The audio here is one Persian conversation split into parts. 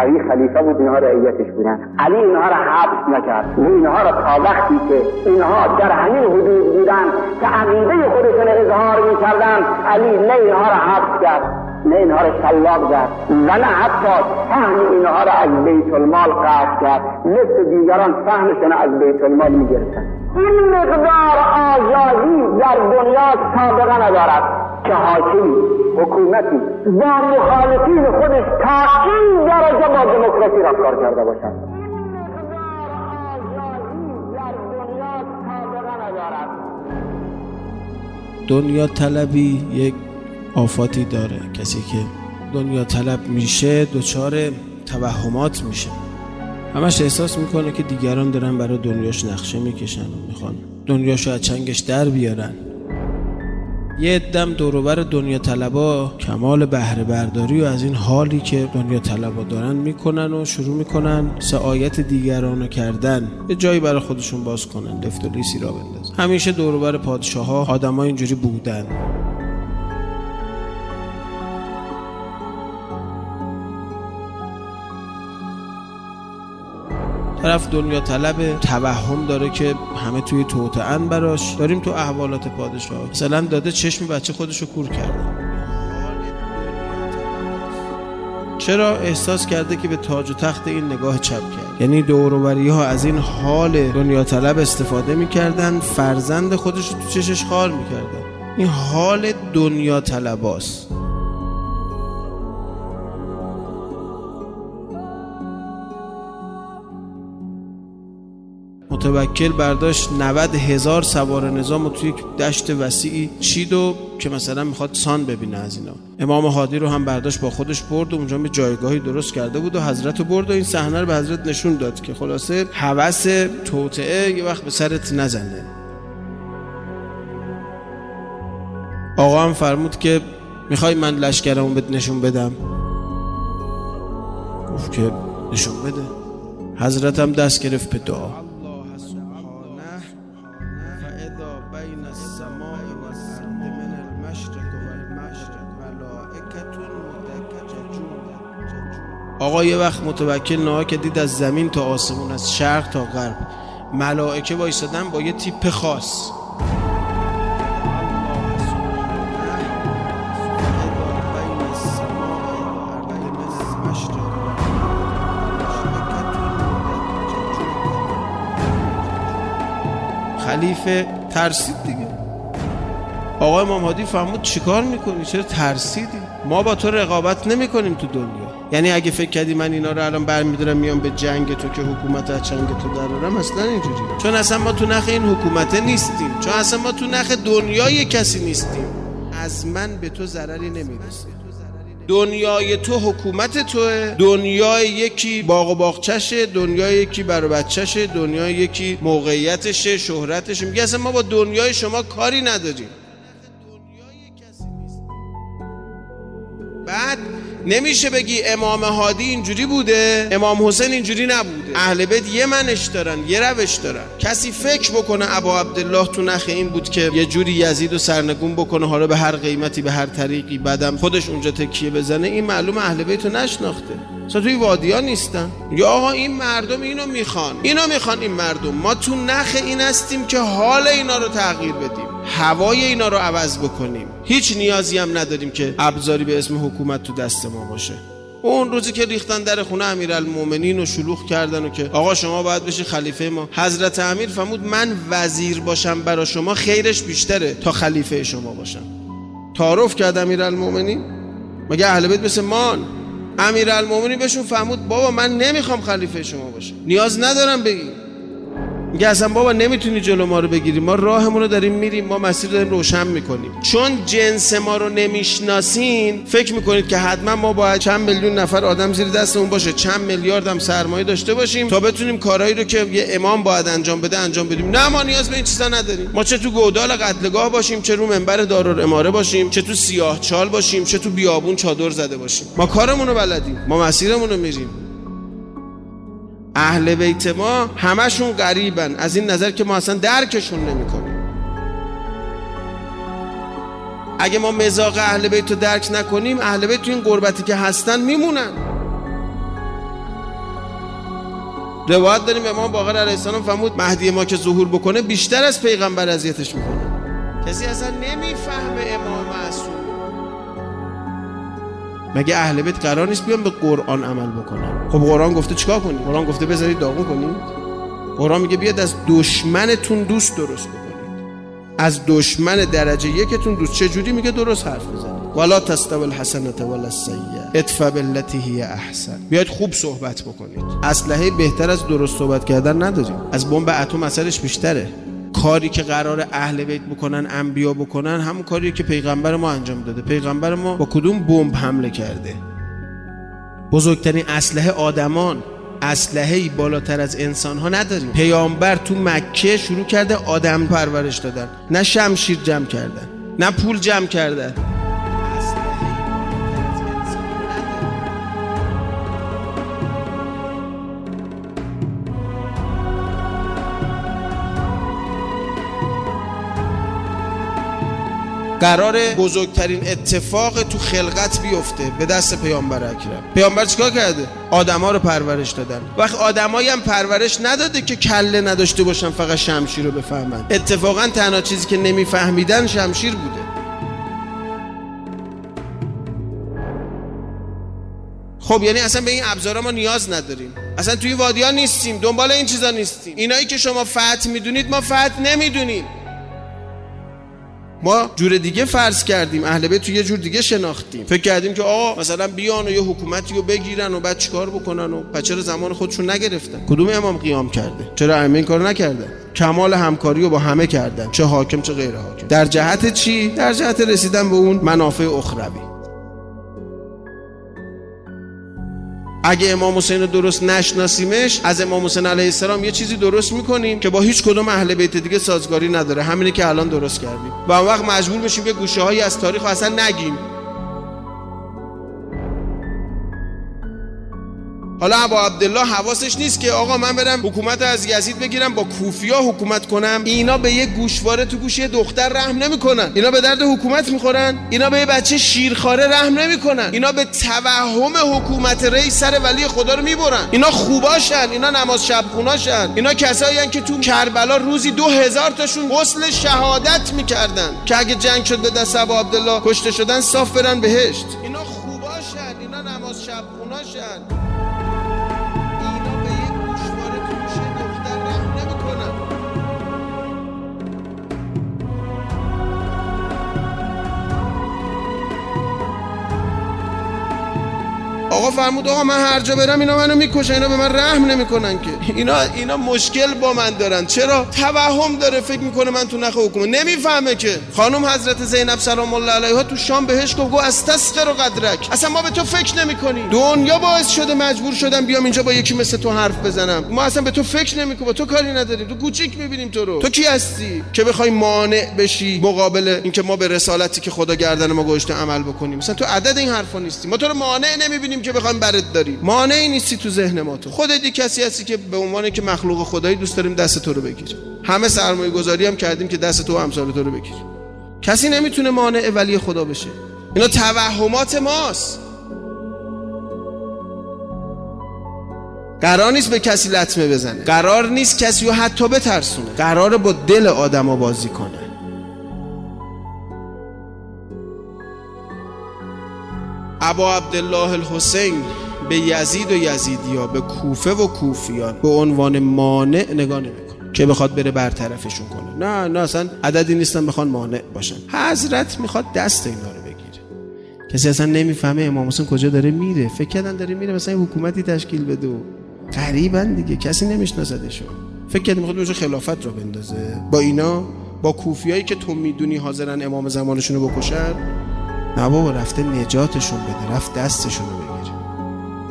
علی خلیفه بود اینها رعیتش بودن. علی اینها را حبس نکرد. و اینها را تا وقتی که اینها در همین حدود بودن که عقیده خودشون اظهار می‌کردن علی نه اینها را حبس کرد نه اینها را شلاق کرد. و نه حتی فهم اینها را از بیت المال قطع کرد. مثل دیگران فهمشون از بیت المال می‌گرفتن. این مقدار آزادی در دنیا سابقه ندارد که حاکمی حکومتی با مخالفین خودش تا این درجه با دموکراسی رفتار کرده باشد دنیا طلبی یک آفاتی داره. کسی که دنیا طلب میشه دچار توهمات میشه. همش احساس می‌کنه که دیگران دارن برای دنیاش نقشه می‌کشن و می‌خوان دنیاشو از چنگش در بیارن. یه دم دوروبر دنیا طلبا کمال بهره برداری و از این حالی که دنیا طلبا دارن می‌کنن و شروع می‌کنن سعایت دیگران کردن. یه جایی برای خودشون باز کنن لفت و لیسی را بندازن. همیشه دوروبر پادشاه ها آدم اینجوری بودن. طرف دنیا طلب توهم داره که همه توی توتعن براش. داریم تو احوالات پادشاه. مثلا داده چشم بچه خودشو کور کرده. چرا؟ احساس کرده که به تاج و تخت این نگاه چپ کرد. یعنی دوروبری ها از این حال دنیا طلب استفاده می‌کردن فرزند خودش تو چشش خار می‌کردن. این حال دنیا طلباست. متوکل برداشت 90 هزار سوار نظام و توی یک دشت وسیعی چید و که مثلا می‌خواد سان ببینه از اینا. امام هادی رو هم برداشت با خودش برد و اونجا به جایگاهی درست کرده بود و حضرت رو برد و این صحنه رو به حضرت نشون داد که خلاصه هوس توطعه یه وقت به سرت نزنه. آقا هم فرمود که می‌خوای من لشکرمو بهت نشون بدم؟ گفت که نشون بده. حضرت هم دست گرفت به دعا. آقا یه وقت متوکل نها که دید از زمین تا آسمون از شرق تا غرب. ملائکه وایسادن با یه تیپ خاص. خلیفه ترسید دیگه. آقای امام هادی فهمود چیکار می‌کنی؟ چرا ترسیدی؟ ما با تو رقابت نمی‌کنیم تو دنیا. یعنی اگه فکر کردی من اینا رو الان برمیدارم میام به جنگ تو که حکومت از چنگ تو درارم اصلا اینجوری. چون اصلا ما تو نخ این حکومته نیستیم. چون اصلا ما تو نخ دنیای کسی نیستیم. از من به تو ضرری نمی‌رسه. دنیای تو حکومت توه. دنیای یکی باغ و باغچشه دنیای یکی بر بچشه دنیای یکی موقعیتشه شهرتشه. میگه اصلا ما با دنیای شما کاری نداریم. نمیشه بگی امام هادی اینجوری بوده؟ امام حسین اینجوری نبوده. اهل بیت یه منش دارن یه روش دارن. کسی فکر بکنه ابا عبدالله تو نخ این بود که یه جوری یزید و سرنگون بکنه حالا به هر قیمتی به هر طریقی بعدم خودش اونجا تکیه بزنه این معلوم اهل بیت رو نشناخته. مثلا توی وادیا نیستن. یا آقا این مردم اینو می‌خوان. اینو می‌خوان این مردم. ما تو نخ این هستیم که حال اینا رو تغییر بدیم. هوای اینا رو عوض بکنیم. هیچ نیازی هم نداریم که ابزاری به اسم حکومت تو دست ما باشه. اون روزی که ریختن در خونه امیرالمومنین و شلوغ کردن و که آقا شما باید بشی خلیفه ما. حضرت امیر فرمود من وزیر باشم برا شما خیرش بیشتره تا خلیفه شما باشم. تعارف کرد امیرالمومنین. مگه اهل بیت مثل مان امیرالمومنین بهشون فرمود بابا من نمی‌خوام خلیفه شما باشم. نیاز ندارم بگی. میگه اصلا بابا نمی‌تونی جلو ما رو بگیری. ما راهمون رو داریم میریم ما مسیر داریم روشن می‌کنیم. چون جنس ما رو نمی‌شناسین فکر می‌کنید که حتما ما باید چند میلیون نفر آدم زیر دستمون باشه. چند میلیارد هم سرمایه داشته باشیم تا بتونیم کارهایی رو که یه امام باید انجام بده انجام بدیم. نه ما نیاز به این چیزا نداریم. ما چه تو گودال قتلگاه باشیم چه رو منبر دارالاماره باشیم چه تو سیاه چال باشیم چه تو بیابون چادر زده باشیم. ما کارمون رو بلدیم ما مسیرمون رو میریم. اهل بیت ما همشون غریبن. از این نظر که ما اصلا درکشون نمی‌کنیم. اگه ما مزاق اهل بیت رو درک نکنیم اهل بیت تو این قربتی که هستن میمونن. روایت داریم امام باقر علیه السلام فرمود مهدی ما که ظهور بکنه بیشتر از پیغمبر اذیتش می‌کنه. کسی اصلا نمی‌فهمه امام معصوم. مگه اهل بیت قرار نیست بیان به قرآن عمل بکنن؟ خب قرآن گفته چیکار کنید قرآن گفته بذارید داغون کنید قرآن میگه بیاد از دشمنتون دوست درست بکنید. از دشمن درجه یکتون دوست. چجوری میگه درست حرف بزنید ولا تستوی الحسنه ولا السیئه ادفع بالتي هي احسن. بیاید خوب صحبت بکنید. اسلحه بهتر از درست صحبت کردن نداریم. از بمب اتم اثرش بیشتره. کاری که قرار اهل بیت بکنن انبیا بکنن همون کاری که پیغمبر ما انجام داده. پیغمبر ما با کدوم بمب حمله کرده؟ بزرگترین اسلحه آدمان اسلحه بالاتر از انسان ها نداریم. پیامبر تو مکه شروع کرده آدم پرورش دادن. نه شمشیر جمع کردن نه پول جمع کردن. قرار بزرگترین اتفاق تو خلقت بیفته. به دست پیامبر اکرم. پیامبر چیکار کرده؟ آدما رو پرورش دادن. وقت آدمایی هم پرورش نداده که کله نداشته باشن فقط شمشیر رو بفهمن. اتفاقا تنها چیزی که نمیفهمیدن شمشیر بوده. خب یعنی اصلا به این ابزارا ما نیاز نداریم. اصلا توی وادی ها نیستیم. دنبال این چیزا نیستیم. اینایی که شما فتح می‌دونید ما فتح نمی‌دونیم. ما جور دیگه فرض کردیم اهل بیت تو یه جور دیگه شناختیم. فکر کردیم که آقا مثلا بیان و یه حکومتی رو بگیرن و بعد چیکار بکنن و بعد چرا زمان خودشون نگرفتن؟ کدوم امام قیام کرده؟ چرا ائمه این کارو نکردن؟ کمال همکاری رو با همه کردن چه حاکم چه غیر حاکم در جهت چی؟ در جهت رسیدن به اون منافع اخروی. اگه امام حسین رو درست نشناسیمش از امام حسین علیه السلام یه چیزی درست می‌کنیم که با هیچ کدوم اهل بیت دیگه سازگاری نداره. همینی که الان درست کردیم. و اون وقت مجبور بشیم که گوشه هایی از تاریخ اصلا نگیم. حالا ابا عبدالله حواسش نیست که آقا من برم حکومت از یزید بگیرم با کوفیا حکومت کنم. اینا به یه گوشواره تو گوشه دختر رحم نمی‌کنن. اینا به درد حکومت می‌خورن. اینا به یه بچه شیرخواره رحم نمی‌کنن. اینا به توهم حکومت ری سر ولی خدا رو می‌برن. اینا خوباشن. اینا نماز شب خوناشن اینا کسایی که تو کربلا روزی دو هزار تاشون غسل شهادت می‌کردن. که اگه جنگ شد به دست ابا عبدالله کشته شدن صاف برن بهشت. آقا فرمود آقا من هر جا برم اینا منو می‌کشن اینا به من رحم نمی‌کنن که. اینا اینا مشکل با من دارن. چرا؟ توهم داره فکر می‌کنه من تو نخ حکومت. نمی‌فهمه که. خانم حضرت زینب سلام الله علیها تو شام بهش گفت از تسخر و قدرک. اصلا ما به تو فکر نمی‌کنیم. دنیا باعث شده مجبور شدم بیام اینجا با یکی مثل تو حرف بزنم. ما اصلا به تو فکر نمی‌کنیم. با تو کاری نداریم. تو کوچیک می‌بینیم تو رو. تو کی هستی که بخوای مانع بشی مقابل اینکه ما به رسالتی که خدا گردن ما گذاشته عمل بکنیم؟ مثلا تو عدد این حرفا نیستی. ما تو رو مانع نمی‌بینیم. که بخوایم برات داریم. مانعی نیستی تو ذهن ما تو. خودت کسی هستی که به عنوان که مخلوق خدایی دوست داریم دست تو رو بگیریم همه سرمایه گذاری هم کردیم که دست تو و امثال تو رو بگیریم کسی نمی‌تونه مانع ولی خدا بشه. اینا توهمات ماست. قرار نیست به کسی لطمه بزنه. قرار نیست کسی رو حتی بترسونه. قرار با دل آدم بازی کنه. ابا عبدالله الحسین به یزید و یزیدیا به کوفه و کوفیان به عنوان مانع نگاه نمی‌کنه که بخواد بره برطرفشون کنه. نه نه اصلا عددی نیستن بخوان مانع باشن. حضرت می‌خواد دست اینا رو بگیره. کسی اصلا نمی‌فهمه امام حسین کجا داره میره. فکر کردن داره میره مثلا حکومتی تشکیل بده و قریبن دیگه کسی نمیشناسدشون فکر کردیم می‌خواد اونجا خلافت رو بندازه. با اینا؟ با کوفیایی که تو می‌دونی حاضرن امام زمانشون رو بکشن؟ نه بابا رفته نجاتشون بده رفت دستشون رو بگیره.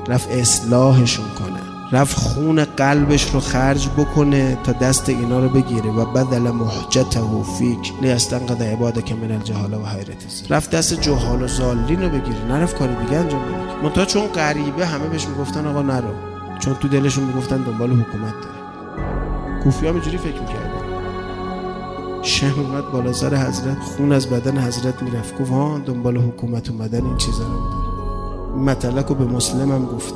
رفت اصلاحشون کنه. رفت خون قلبش رو خرج بکنه تا دست اینا رو بگیره. و بدل محجت و فیک لیستنقد عباده که من الجهاله و حیرت رفت دست جهال و زالین رو بگیره. نرفت کار دیگه انجام بده. منتها چون غریبه همه بهش می‌گفتن آقا نرو. چون تو دلشون می‌گفتن دنبال حکومت داره. کوفی هم اینجوری فکر می‌کردن. شه اومد بالا سر حضرت خون از بدن حضرت می‌رفت. گفت ها دنبال حکومت اومدن این چیزا رو مطلق رو به مسلم هم گفت.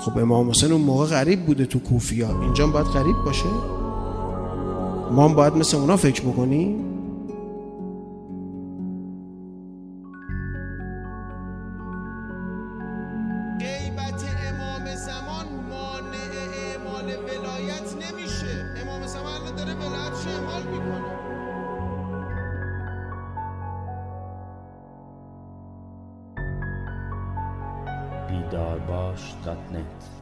خب امام حسین اون موقع غریب بوده تو کوفیا. اینجا باید غریب باشه؟ ما هم باید مثل اونا فکر بکنیم؟ بیدارباش.net